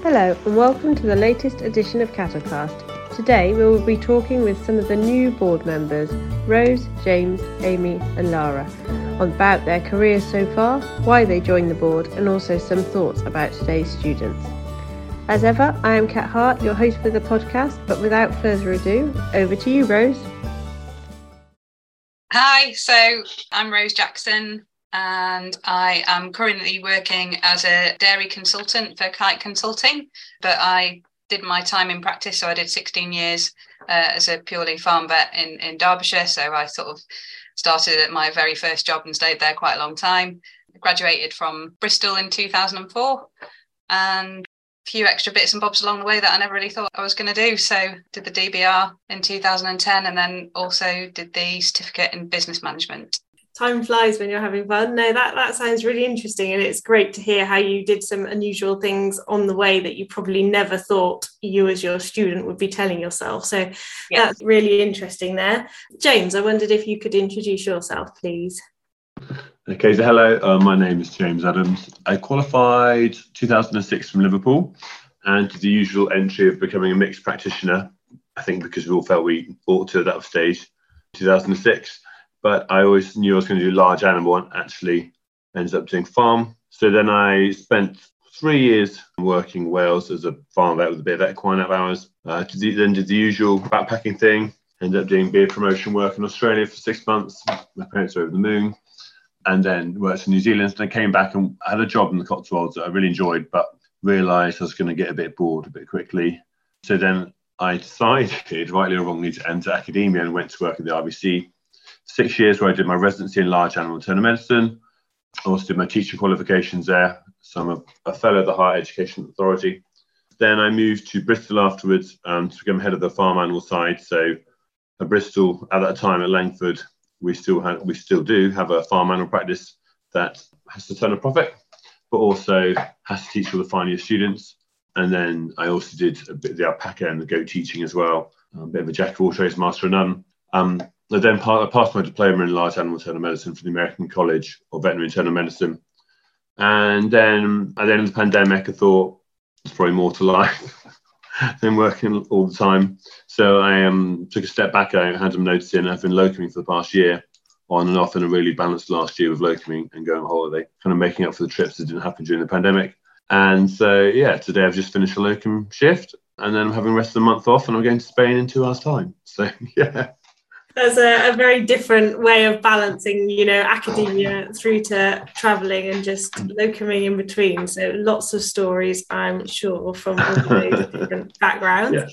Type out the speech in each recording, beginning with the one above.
Hello, and welcome to the latest edition of Cattlecast. Today we will be talking with some of the new board members, Rose, James, Amy, and Lara, about their careers so far, why they joined the board, and also some thoughts about today's students. As ever, I am Kat Hart, your host for the podcast, but without further ado, over to you, Rose. Hi, so I'm Rose Jackson and I am currently working as a dairy consultant for Kite Consulting. But I did my time in practice, so I did 16 years uh, as a purely farm vet in, in Derbyshire. So I sort of started at my very first job and stayed there quite a long time. Graduated from Bristol in 2004 and a few extra bits and bobs along the way that I never really thought I was going to do. So did the DBR in 2010 and then also did the certificate in business management time flies when you're having fun. No, that that sounds really interesting, and it's great to hear how you did some unusual things on the way that you probably never thought you as your student would be telling yourself. So yes. that's really interesting there. James, I wondered if you could introduce yourself, please. Okay, so hello, uh, my name is James Adams. I qualified 2006 from Liverpool and did the usual entry of becoming a mixed practitioner. I think because we all felt we ought to at that stage, 2006 but I always knew I was going to do large animal and actually ended up doing farm. So then I spent three years working Wales as a farm vet with a bit of equine out of hours. Uh, then did the usual backpacking thing. Ended up doing beer promotion work in Australia for six months. My parents were over the moon. And then worked in New Zealand. And I came back and had a job in the Cotswolds that I really enjoyed, but realised I was going to get a bit bored a bit quickly. So then I decided, rightly or wrongly, to enter academia and went to work at the RVC six years where I did my residency in large animal internal medicine. I also did my teaching qualifications there. So I'm a, a fellow of the Higher Education Authority. Then I moved to Bristol afterwards um, to become head of the farm animal side. So at Bristol, at that time at Langford, we still had, we still do have a farm animal practice that has to turn a profit, but also has to teach all the year students. And then I also did a bit of the alpaca and the goat teaching as well. a bit of a jack of all trades, master of none. Um, I then I passed my diploma in large animal internal medicine from the American College of Veterinary Internal Medicine. And then at the end of the pandemic, I thought it's probably more to life than working all the time. So I um, took a step back. I had some notice in. I've been locuming for the past year, on and off, and a really balanced last year with locuming and going on holiday, kind of making up for the trips that didn't happen during the pandemic. And so, yeah, today I've just finished a locum shift, and then I'm having the rest of the month off, and I'm going to Spain in two hours' time. So, yeah there's a, a, very different way of balancing, you know, academia through to traveling and just locuming in between. So lots of stories, I'm sure, from all those different backgrounds.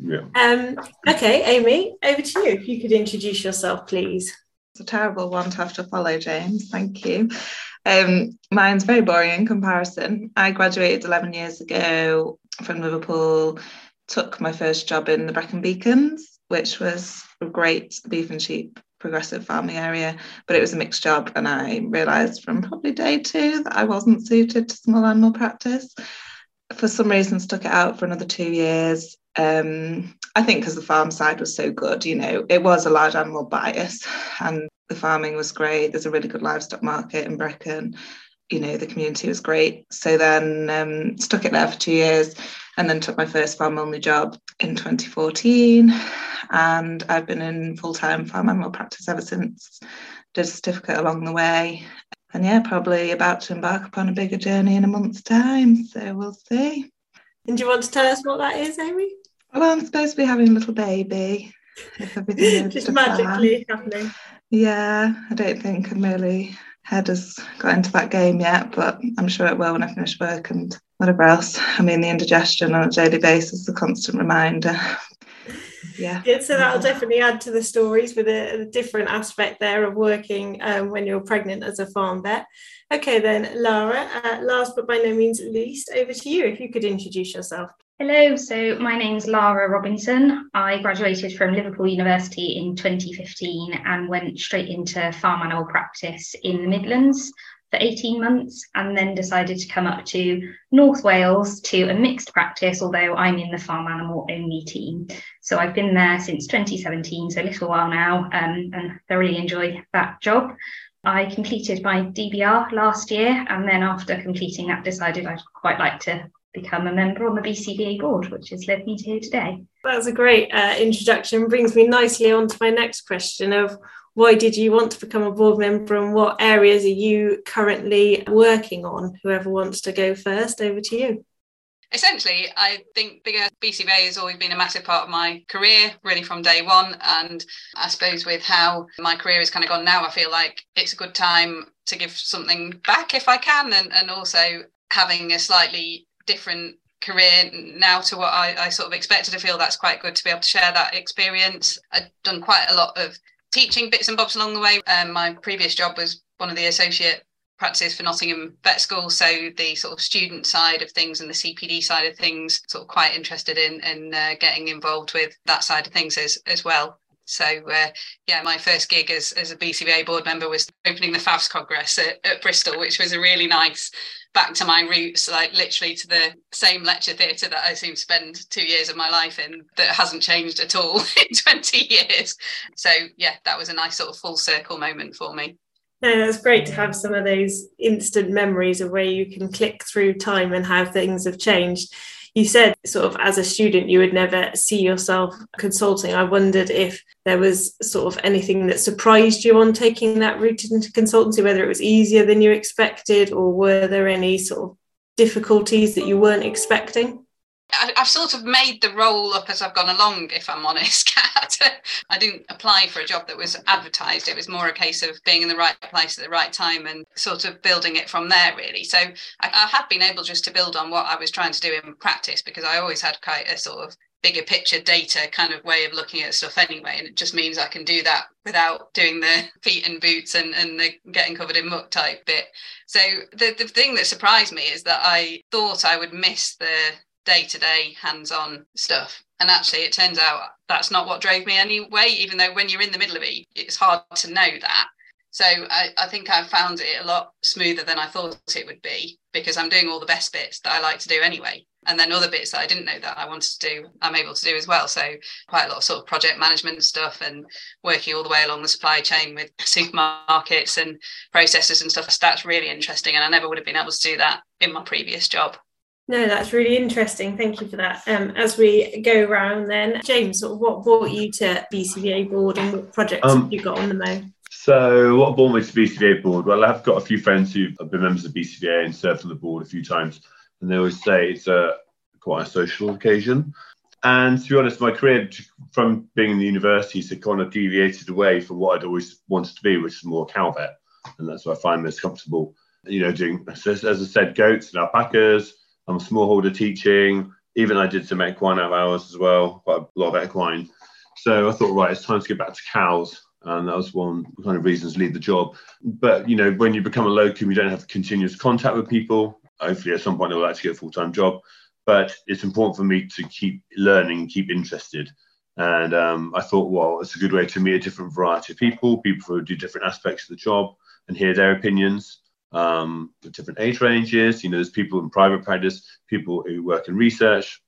Yeah. Um, okay, Amy, over to you. If you could introduce yourself, please. It's a terrible one to have to follow, James. Thank you. Um, mine's very boring in comparison. I graduated 11 years ago from Liverpool, took my first job in the Brecon Beacons which was a great beef and sheep progressive farming area, but it was a mixed job. And I realised from probably day two that I wasn't suited to small animal practice. For some reason, stuck it out for another two years. Um, I think because the farm side was so good, you know, it was a large animal bias and the farming was great. There's a really good livestock market in Brecon. You know, the community was great. So then um, stuck it there for two years and then took my first farm only job in 2014 and I've been in full-time farm animal practice ever since. Did a certificate along the way. And yeah probably about to embark upon a bigger journey in a month's time. So we'll see. And do you want to tell us what that is Amy? Well I'm supposed to be having a little baby. If everything just magically happening. Yeah I don't think I'm really head has got into that game yet, but I'm sure it will when I finish work and whatever else. I mean, the indigestion on a daily basis, is a constant reminder. yeah. yeah. So that'll definitely add to the stories with a, a different aspect there of working um, when you're pregnant as a farm vet. Okay, then, Lara, uh, last but by no means least, over to you. If you could introduce yourself. Hello, so my name's Lara Robinson. I graduated from Liverpool University in 2015 and went straight into farm animal practice in the Midlands for 18 months and then decided to come up to North Wales to a mixed practice, although I'm in the farm animal only team. So I've been there since 2017, so a little while now, um, and thoroughly enjoy that job. I completed my DBR last year, and then after completing that, decided I'd quite like to become a member on the BCVA board, which has led me to here today. That's a great uh, introduction. Brings me nicely on to my next question of why did you want to become a board member and what areas are you currently working on? Whoever wants to go first, over to you essentially, I think being a BCVA has always been a massive part of my career, really from day one. And I suppose with how my career has kind of gone now, I feel like it's a good time to give something back if I can, and, and also having a slightly different career now to what I, I sort of expected. I feel that's quite good to be able to share that experience. I've done quite a lot of teaching bits and bobs along the way. Um, my previous job was one of the associate practices for Nottingham Vet School. So the sort of student side of things and the CPD side of things, sort of quite interested in in uh, getting involved with that side of things as as well. So uh, yeah, my first gig as, as a BCVA board member was opening the FAVS Congress at, at, Bristol, which was a really nice back to my roots, like literally to the same lecture theatre that I seem to spend two years of my life in that hasn't changed at all in 20 years. So yeah, that was a nice sort of full circle moment for me. No, that's great to have some of those instant memories of where you can click through time and how things have changed. You said, sort of, as a student, you would never see yourself consulting. I wondered if there was sort of anything that surprised you on taking that route into consultancy, whether it was easier than you expected, or were there any sort of difficulties that you weren't expecting? I, have sort of made the role up as I've gone along, if I'm honest, Kat. I didn't apply for a job that was advertised. It was more a case of being in the right place at the right time and sort of building it from there, really. So I, I have been able just to build on what I was trying to do in practice because I always had quite a sort of bigger picture data kind of way of looking at stuff anyway and it just means i can do that without doing the feet and boots and, and the getting covered in muck type bit so the, the thing that surprised me is that i thought i would miss the day to day, hands on stuff. And actually, it turns out that's not what drove me anyway, even though when you're in the middle of it, it's hard to know that. So I, I think I found it a lot smoother than I thought it would be because I'm doing all the best bits that I like to do anyway. And then other bits that I didn't know that I wanted to do, I'm able to do as well. So quite a lot of sort of project management stuff and working all the way along the supply chain with supermarkets and processes and stuff. That's really interesting. And I never would have been able to do that in my previous job. No, that's really interesting. Thank you for that. Um, as we go around, then, James, what brought you to BCVA board and what projects um, have you got on the mo? So, what brought me to BCVA board? Well, I've got a few friends who've been members of BCVA and served on the board a few times, and they always say it's a quite a social occasion. And to be honest, my career from being in the universities had kind of deviated away from what I'd always wanted to be, which is more cow vet, and that's what I find most comfortable. You know, doing as I said, goats and alpacas I'm a smallholder teaching. Even I did some equine out hours as well, quite a lot of equine. So I thought, right, it's time to get back to cows. And that was one kind of reasons to leave the job. But, you know, when you become a locum, you don't have continuous contact with people. Hopefully, at some point, they'll actually get a full time job. But it's important for me to keep learning, keep interested. And um, I thought, well, it's a good way to meet a different variety of people, people who do different aspects of the job and hear their opinions um, different age ranges. You know, there's people in private practice, people who work in research,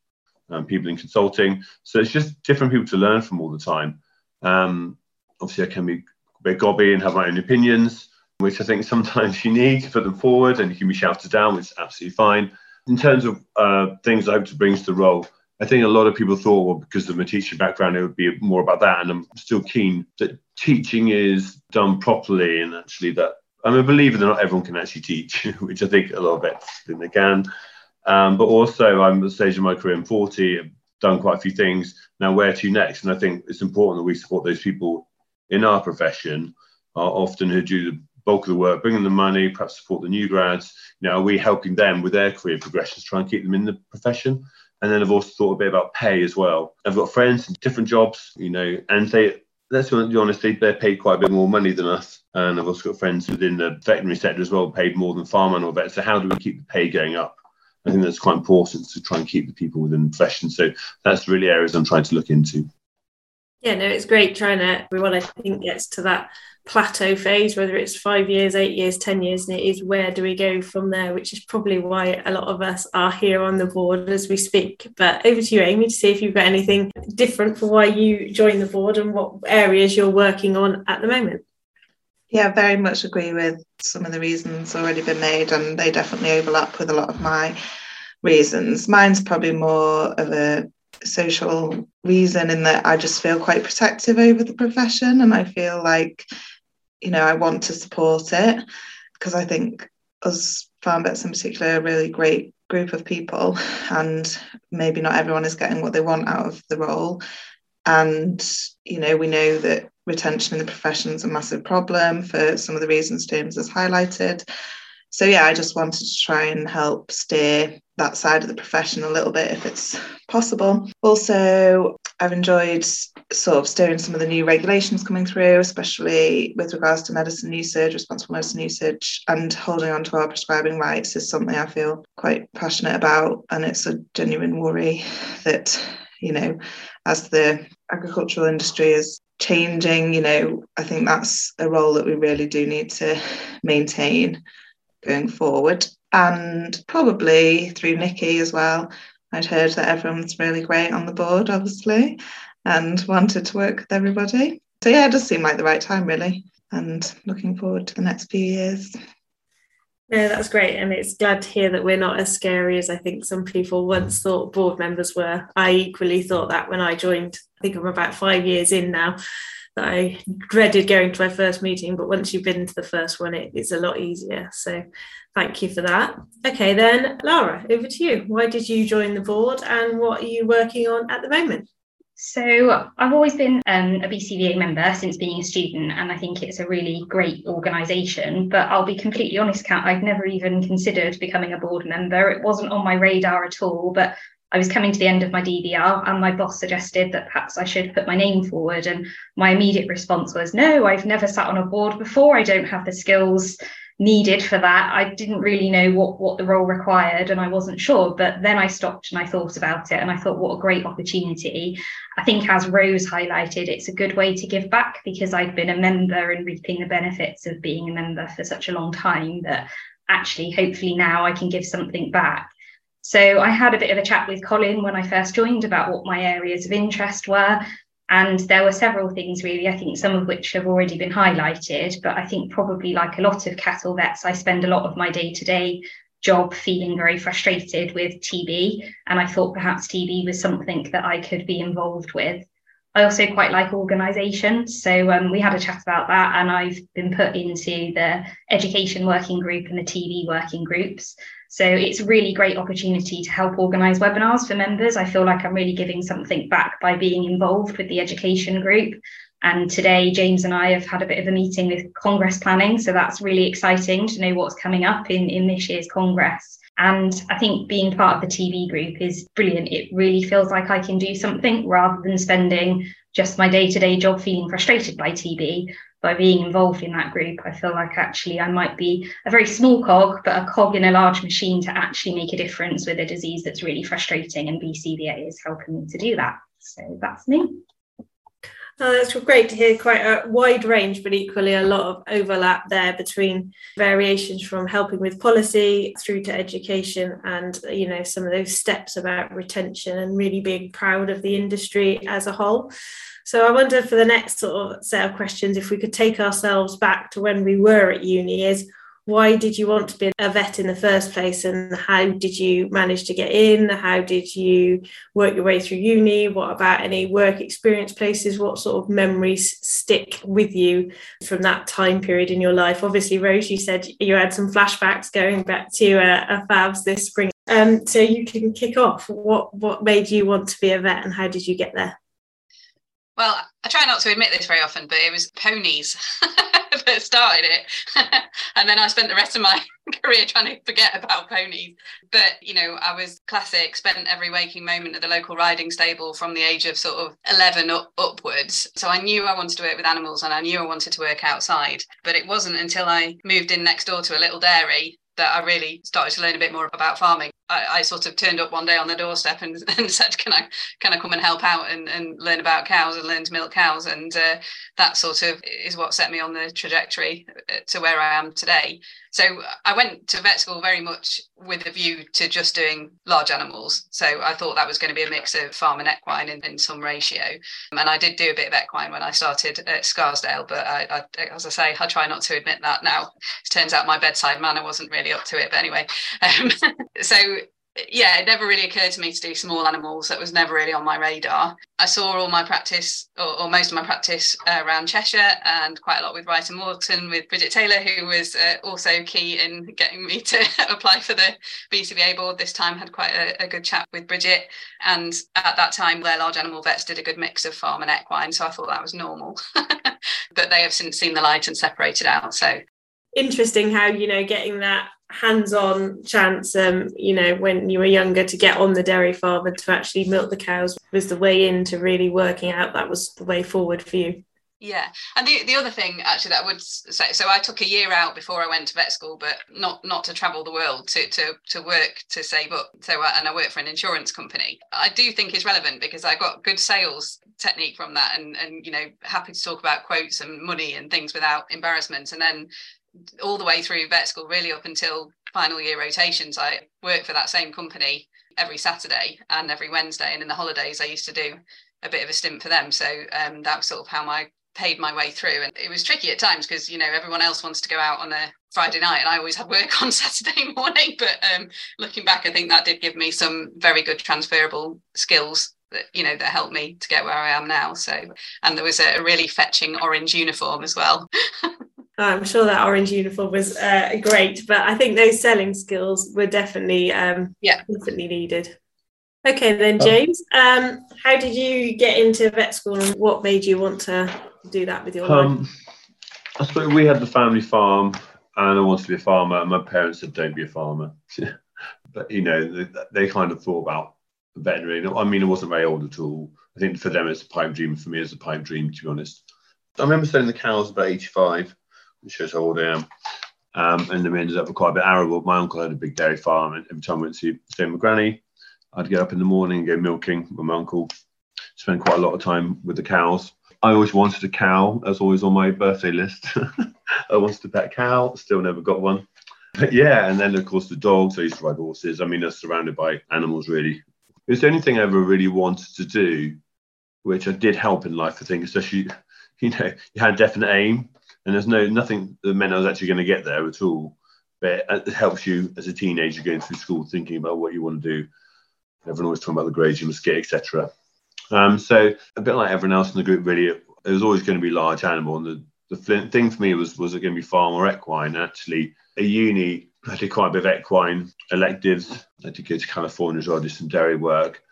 um, people in consulting. So it's just different people to learn from all the time. Um, obviously, I can be a bit gobby and have my own opinions, which I think sometimes you need to put them forward and you can be shouted down, which is absolutely fine. In terms of uh, things I hope to bring to the role, I think a lot of people thought, well, because of my teaching background, it would be more about that. And I'm still keen that teaching is done properly and actually that I'm a believer that not everyone can actually teach, which I think a lot of vets think they can. Um, but also, I'm at the stage of my career, I'm 40, I've done quite a few things. Now, where to next? And I think it's important that we support those people in our profession, uh, often who do the bulk of the work, bringing the money, perhaps support the new grads. You know, are we helping them with their career progressions, try and keep them in the profession? And then I've also thought a bit about pay as well. I've got friends in different jobs, you know, and they let's be honest, they're paid quite a bit more money than us. And I've also got friends within the veterinary sector as well, paid more than farm animal vets. So how do we keep the pay going up? I think that's quite important to try and keep the people within the profession. So that's really areas I'm trying to look into. Yeah, no, it's great trying to everyone I think gets to that plateau phase, whether it's five years, eight years, ten years, and it is where do we go from there, which is probably why a lot of us are here on the board as we speak. But over to you, Amy, to see if you've got anything different for why you joined the board and what areas you're working on at the moment. Yeah, very much agree with some of the reasons already been made, and they definitely overlap with a lot of my reasons. Mine's probably more of a social reason in that I just feel quite protective over the profession and I feel like, you know, I mm-hmm. want to support it because I think us farm vets in particular are a really great group of people and maybe not everyone is getting what they want out of the role. And, you know, we know that retention in the profession is a massive problem for some of the reasons James has highlighted. So, yeah, I just wanted to try and help steer that side of the profession a little bit if it's possible. Also, I've enjoyed sort of steering some of the new regulations coming through, especially with regards to medicine usage, responsible medicine usage, and holding on to our prescribing rights is something I feel quite passionate about. And it's a genuine worry that, you know, as the agricultural industry is changing, you know, I think that's a role that we really do need to maintain going forward. And probably through Nikki as well, I'd heard that everyone's really great on the board, obviously, and wanted to work with everybody. So, yeah, it does seem like the right time, really, and looking forward to the next few years. No, that's great. And it's glad to hear that we're not as scary as I think some people once thought board members were. I equally thought that when I joined. I think I'm about five years in now that I dreaded going to my first meeting, but once you've been to the first one, it, it's a lot easier. So thank you for that. Okay, then Lara, over to you. Why did you join the board and what are you working on at the moment? So I've always been um, a BCVA member since being a student, and I think it's a really great organisation. But I'll be completely honest, Kat, I'd never even considered becoming a board member. It wasn't on my radar at all. But I was coming to the end of my DBR, and my boss suggested that perhaps I should put my name forward. And my immediate response was, "No, I've never sat on a board before. I don't have the skills." Needed for that. I didn't really know what what the role required and I wasn't sure. But then I stopped and I thought about it and I thought, what a great opportunity. I think as Rose highlighted, it's a good way to give back because I've been a member and reaping the benefits of being a member for such a long time that actually hopefully now I can give something back. So I had a bit of a chat with Colin when I first joined about what my areas of interest were. And there were several things, really, I think some of which have already been highlighted. But I think probably like a lot of cattle vets, I spend a lot of my day to day job feeling very frustrated with TB. And I thought perhaps TB was something that I could be involved with. I also quite like organisation. So um, we had a chat about that, and I've been put into the education working group and the TB working groups. So it's really great opportunity to help organise webinars for members. I feel like I'm really giving something back by being involved with the education group. And today, James and I have had a bit of a meeting with Congress planning. So that's really exciting to know what's coming up in, in this year's Congress. And I think being part of the TB group is brilliant. It really feels like I can do something rather than spending just my day to day job feeling frustrated by TB by being involved in that group, I feel like actually I might be a very small cog, but a cog in a large machine to actually make a difference with a disease that's really frustrating. And BCVA is helping me to do that. So that's me. Oh, that's great to hear quite a wide range, but equally a lot of overlap there between variations from helping with policy through to education and, you know, some of those steps about retention and really being proud of the industry as a whole. So I wonder for the next sort of set of questions, if we could take ourselves back to when we were at uni, is why did you want to be a vet in the first place and how did you manage to get in? How did you work your way through uni? What about any work experience places? What sort of memories stick with you from that time period in your life? Obviously rose you said you had some flashbacks going back to a, a FAVS this spring. Um, so you can kick off. What what made you want to be a vet and how did you get there well i try not to admit this very often but it was ponies that started it. and then I spent the rest of my career trying to forget about ponies. But, you know, I was classic, spent every waking moment at the local riding stable from the age of sort of 11 up, upwards. So I knew I wanted to work with animals and I knew I wanted to work outside. But it wasn't until I moved in next door to a little dairy that I really started to learn a bit more about farming. I, I, sort of turned up one day on the doorstep and, and, said, "Can I can I come and help out and, and learn about cows and learn to milk cows?" And uh, that sort of is what set me on the trajectory uh, to where I am today. So I went to vet school very much with a view to just doing large animals. So I thought that was going to be a mix of farm and equine in, in some ratio. And I did do a bit of equine when I started at Scarsdale, but I, I, as I say, I try not to admit that now. It turns out my bedside manner wasn't really up to it. But anyway, um, so yeah, it never really occurred to me to do small animals. That was never really on my radar. I saw all my practice, or, or most of my practice, uh, around Cheshire, and quite a lot with Wright and Morten with Bridget Taylor, who was uh, also key in getting me to apply for the BCVA board. This time had quite a, a, good chat with Bridget, and at that time, their large animal vets did a good mix of farm and equine, so I thought that was normal. but they have since seen the light and separated out. So interesting how you know getting that hands-on chance um you know when you were younger to get on the dairy farm and to actually milk the cows was the way into really working out that was the way forward for you. Yeah. And the, the other thing actually that I would say so I took a year out before I went to vet school but not not to travel the world to to to work to save up. So uh, and I work for an insurance company. I do think is relevant because I got good sales technique from that and and you know happy to talk about quotes and money and things without embarrassment. And then all the way through vet school, really up until final year rotations, I worked for that same company every Saturday and every Wednesday. And in the holidays, I used to do a bit of a stint for them. So um, that was sort of how I paid my way through. And it was tricky at times because, you know, everyone else wants to go out on a Friday night and I always had work on Saturday morning. But um, looking back, I think that did give me some very good transferable skills that you know that helped me to get where I am now. So, and there was a, really fetching orange uniform as well. I'm sure that orange uniform was uh, great, but I think those selling skills were definitely um, yeah definitely needed. Okay, then oh. James, um, how did you get into vet school, and what made you want to do that with your um, life? I suppose we had the family farm, and I wanted to be a farmer. And my parents said, "Don't be a farmer," but you know, they, they kind of thought about veterinary. I mean, it wasn't very old at all. I think for them it's a pipe dream. For me, it's a pipe dream, to be honest. I remember selling the cows about 85 it shows all down. Um, and then we ended up with quite a bit arable. My uncle had a big dairy farm, and every time I went to stay with my granny, I'd get up in the morning and go milking with my uncle. Spend quite a lot of time with the cows. I always wanted a cow. That's always on my birthday list. I wanted to pet a cow. Still never got one. But yeah, and then of course the dogs. I used to ride horses. I mean, I was surrounded by animals. Really, it was the only thing I ever really wanted to do, which I did help in life. I think, especially you know, you had a definite aim and there's no nothing that meant I was actually going to get there at all. But it helps you as a teenager going through school thinking about what you want to do. Everyone always talking about the grades you must get, etc. Um, so a bit like everyone else in the group, really, it, it was always going to be large animal. And the, the thing for me was was it going to be farm or equine? Actually, a uni, I did quite a bit of equine electives. I did go to California as well, did some dairy work.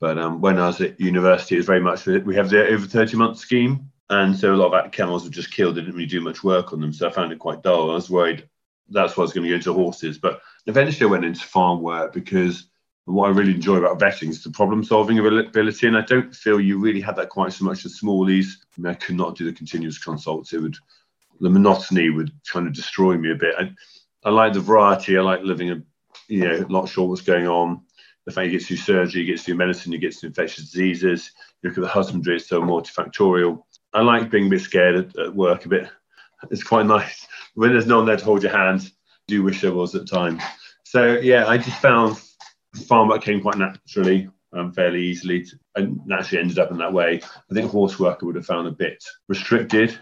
But um, when I was at university, it was very much we have the over 30 month scheme. And so a lot of that camels were just killed. They didn't really do much work on them. So I found it quite dull. I was worried that's why I was going to go into horses. But eventually I went into farm work because what I really enjoy about vetting is the problem solving ability. And I don't feel you really had that quite so much as smallies. I mean, I could not do the continuous consults. It would, the monotony would kind of destroy me a bit. I, I like the variety. I like living a, you know, not sure what's going on. The fact you get to do surgery, you get to do medicine, you get to infectious diseases. You look at the husbandry, it's so multifactorial. I like being a bit scared at, at, work a bit. It's quite nice when there's no one there to hold your hand. I do wish there was at times. So yeah, I just found farm work came quite naturally, um, fairly easily, to, and naturally ended up in that way. I think horse work would have found a bit restricted.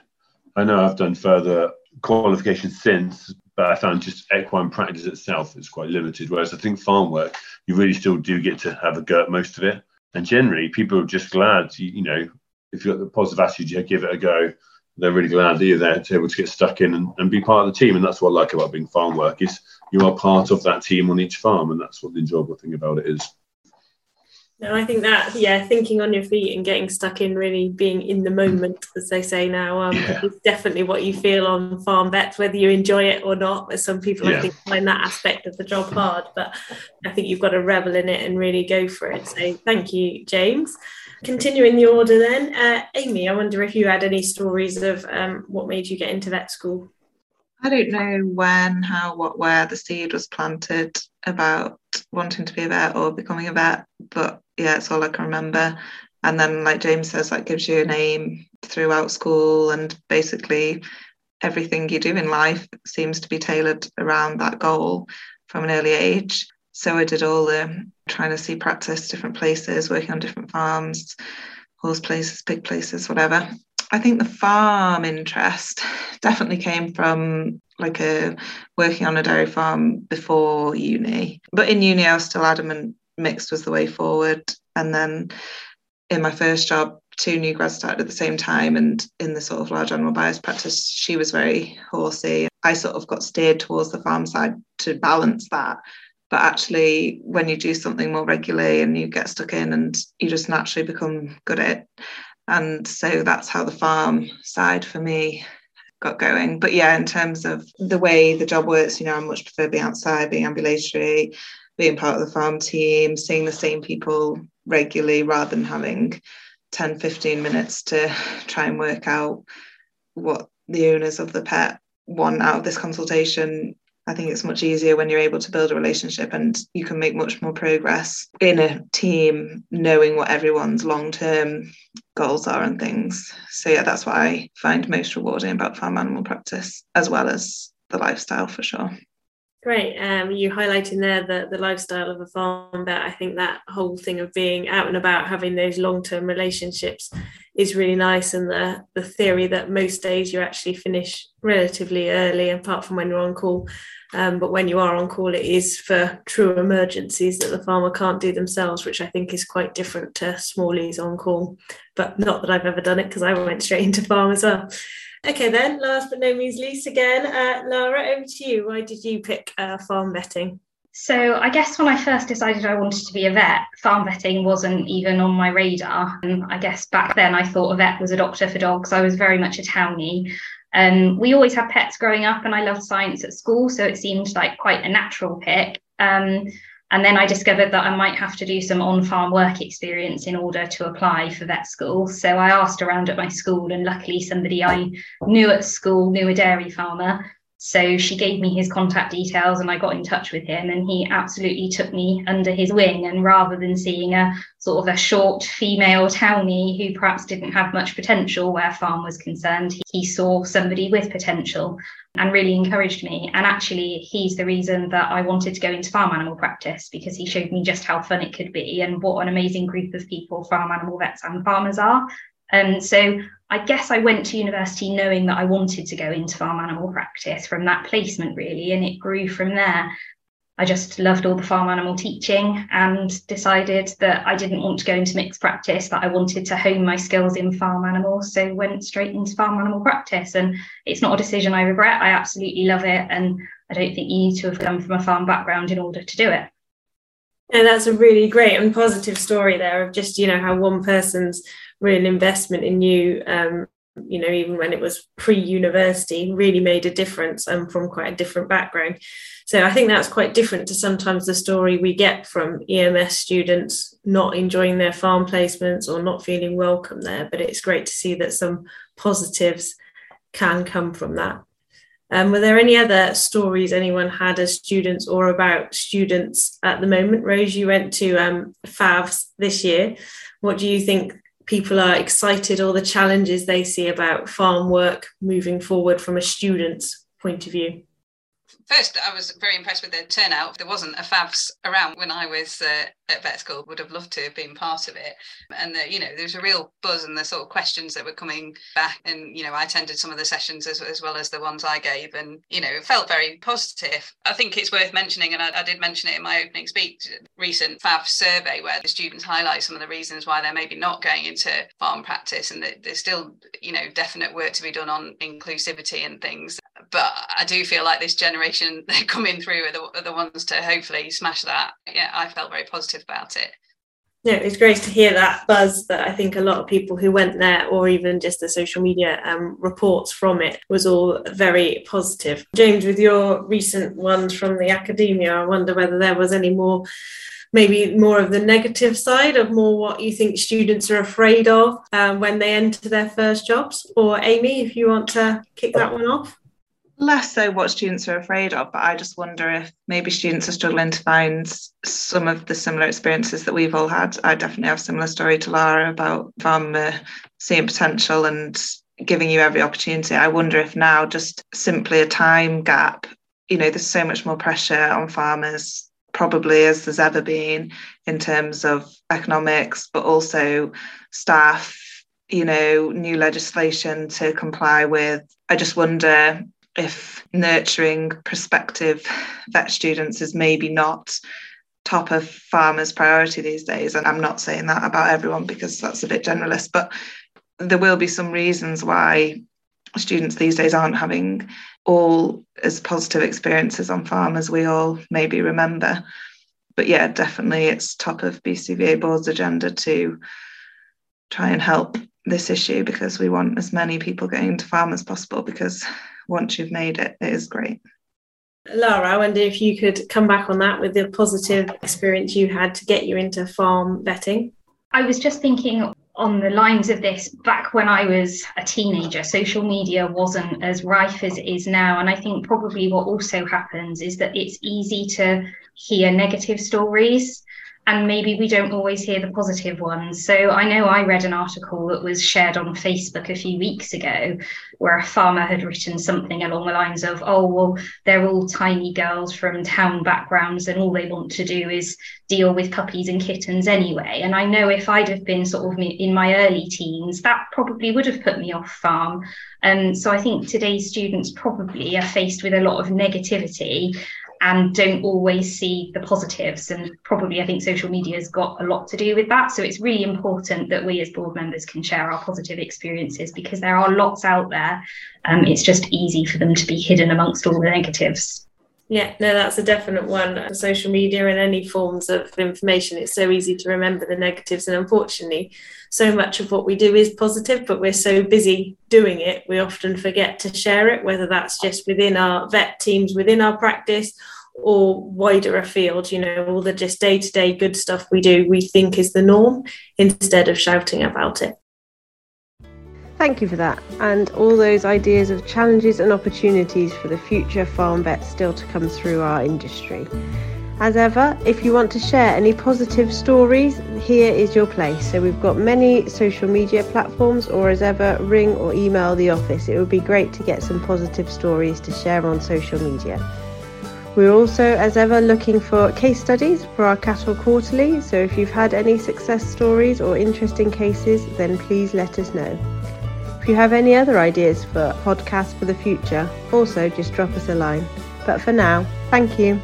I know I've done further qualifications since, but I found just equine practice itself is quite limited. Whereas I think farm work, you really still do get to have a go at most of it. And generally, people are just glad, you, you know, if you've got the positive attitude, yeah, give it a go. They're really glad that you're there to be able to get stuck in and, and be part of the team. And that's what I like about being farm work is you are part of that team on each farm, and that's what the enjoyable thing about it is. No, I think that yeah, thinking on your feet and getting stuck in, really being in the moment, as they say now, um, yeah. is definitely what you feel on farm vets, whether you enjoy it or not. But some people, yeah. I think, find that aspect of the job hard, but I think you've got to revel in it and really go for it. So, thank you, James. Continuing the order, then, uh, Amy, I wonder if you had any stories of um, what made you get into vet school. I don't know when, how, what, where the seed was planted about wanting to be a vet or becoming a vet, but yeah, it's all I can remember. And then, like James says, that gives you a name throughout school, and basically everything you do in life seems to be tailored around that goal from an early age. So I did all the trying to see practice different places, working on different farms, horse places, pig places, whatever. I think the farm interest definitely came from like a working on a dairy farm before uni. But in uni, I was still adamant mixed was the way forward. And then in my first job, two new grads started at the same time. And in the sort of large animal bias practice, she was very horsey. I sort of got steered towards the farm side to balance that. But actually, when you do something more regularly and you get stuck in and you just naturally become good at it. And so that's how the farm side for me got going. But yeah, in terms of the way the job works, you know, I much prefer being outside, being ambulatory, being part of the farm team, seeing the same people regularly rather than having 10, 15 minutes to try and work out what the owners of the pet want out of this consultation. I think it's much easier when you're able to build a relationship and you can make much more progress in a team, knowing what everyone's long term goals are and things. So, yeah, that's what I find most rewarding about farm animal practice, as well as the lifestyle for sure. Great. Um, you highlighting there the, the lifestyle of a farm vet. I think that whole thing of being out and about, having those long term relationships is really nice. And the, the theory that most days you actually finish relatively early, apart from when you're on call. Um, but when you are on call, it is for true emergencies that the farmer can't do themselves, which I think is quite different to smallies on call. But not that I've ever done it because I went straight into farm as well. Okay, then, last but no means least, again, uh, Lara, over to you. Why did you pick uh, farm vetting? So, I guess when I first decided I wanted to be a vet, farm vetting wasn't even on my radar. And I guess back then I thought a vet was a doctor for dogs. I was very much a townie. Um, we always had pets growing up, and I loved science at school, so it seemed like quite a natural pick. Um, and then I discovered that I might have to do some on farm work experience in order to apply for vet school. So I asked around at my school, and luckily, somebody I knew at school knew a dairy farmer. So she gave me his contact details and I got in touch with him and he absolutely took me under his wing. And rather than seeing a sort of a short female townie who perhaps didn't have much potential where farm was concerned, he saw somebody with potential and really encouraged me. And actually, he's the reason that I wanted to go into farm animal practice because he showed me just how fun it could be and what an amazing group of people farm animal vets and farmers are. And so I guess I went to university knowing that I wanted to go into farm animal practice from that placement, really, and it grew from there. I just loved all the farm animal teaching and decided that I didn't want to go into mixed practice, that I wanted to hone my skills in farm animals. So went straight into farm animal practice. And it's not a decision I regret. I absolutely love it. And I don't think you need to have come from a farm background in order to do it. And that's a really great and positive story there of just, you know, how one person's real investment in you um, you know even when it was pre-university really made a difference and um, from quite a different background so i think that's quite different to sometimes the story we get from ems students not enjoying their farm placements or not feeling welcome there but it's great to see that some positives can come from that um, were there any other stories anyone had as students or about students at the moment? Rose, you went to um, FAVS this year. What do you think people are excited or the challenges they see about farm work moving forward from a student's point of view? First, I was very impressed with the turnout. There wasn't a FAVS around when I was uh, at vet school. Would have loved to have been part of it. And the, you know, there was a real buzz and the sort of questions that were coming back. And you know, I attended some of the sessions as, as well as the ones I gave, and you know, it felt very positive. I think it's worth mentioning, and I, I did mention it in my opening speech. Recent FAVS survey where the students highlight some of the reasons why they're maybe not going into farm practice, and that there's still you know definite work to be done on inclusivity and things but I do feel like this generation they're coming through are the, are the ones to hopefully smash that. Yeah, I felt very positive about it. Yeah, it's great to hear that buzz that I think a lot of people who went there, or even just the social media um, reports from it, was all very positive. James, with your recent ones from the academia, I wonder whether there was any more maybe more of the negative side of more what you think students are afraid of um, when they enter their first jobs. Or Amy, if you want to kick that one off less so what students are afraid of, but I just wonder if maybe students are struggling to find some of the similar experiences that we've all had. I definitely have a similar story to Lara about from uh, seeing potential and giving you every opportunity. I wonder if now just simply a time gap, you know, there's so much more pressure on farmers probably as there's ever been in terms of economics, but also staff, you know, new legislation to comply with. I just wonder if nurturing prospective vet students is maybe not top of farmers' priority these days. And I'm not saying that about everyone because that's a bit generalist, but there will be some reasons why students these days aren't having all as positive experiences on farm as we all maybe remember. But yeah, definitely it's top of BCVA board's agenda to try and help this issue because we want as many people getting into farm as possible because once you've made it, it is great. Lara, I wonder if you could come back on that with the positive experience you had to get you into farm vetting. I was just thinking on the lines of this back when I was a teenager, social media wasn't as rife as it is now. And I think probably what also happens is that it's easy to hear negative stories and maybe we don't always hear the positive ones. So I know I read an article that was shared on Facebook a few weeks ago where a farmer had written something along the lines of, oh, well, they're all tiny girls from town backgrounds and all they want to do is deal with puppies and kittens anyway. And I know if I'd have been sort of in my early teens, that probably would have put me off farm. And so I think today's students probably are faced with a lot of negativity and don't always see the positives. And probably I think social media has got a lot to do with that. So it's really important that we as board members can share our positive experiences because there are lots out there. Um, it's just easy for them to be hidden amongst all the negatives. Yeah, no, that's a definite one. Social media and any forms of information, it's so easy to remember the negatives. And unfortunately, so much of what we do is positive, but we're so busy doing it, we often forget to share it, whether that's just within our vet teams, within our practice, or wider afield. You know, all the just day to day good stuff we do, we think is the norm instead of shouting about it. Thank you for that, and all those ideas of challenges and opportunities for the future farm vets still to come through our industry. As ever, if you want to share any positive stories, here is your place. So we've got many social media platforms, or as ever, ring or email the office. It would be great to get some positive stories to share on social media. We're also, as ever, looking for case studies for our Cattle Quarterly. So if you've had any success stories or interesting cases, then please let us know. If you have any other ideas for podcasts for the future, also just drop us a line. But for now, thank you.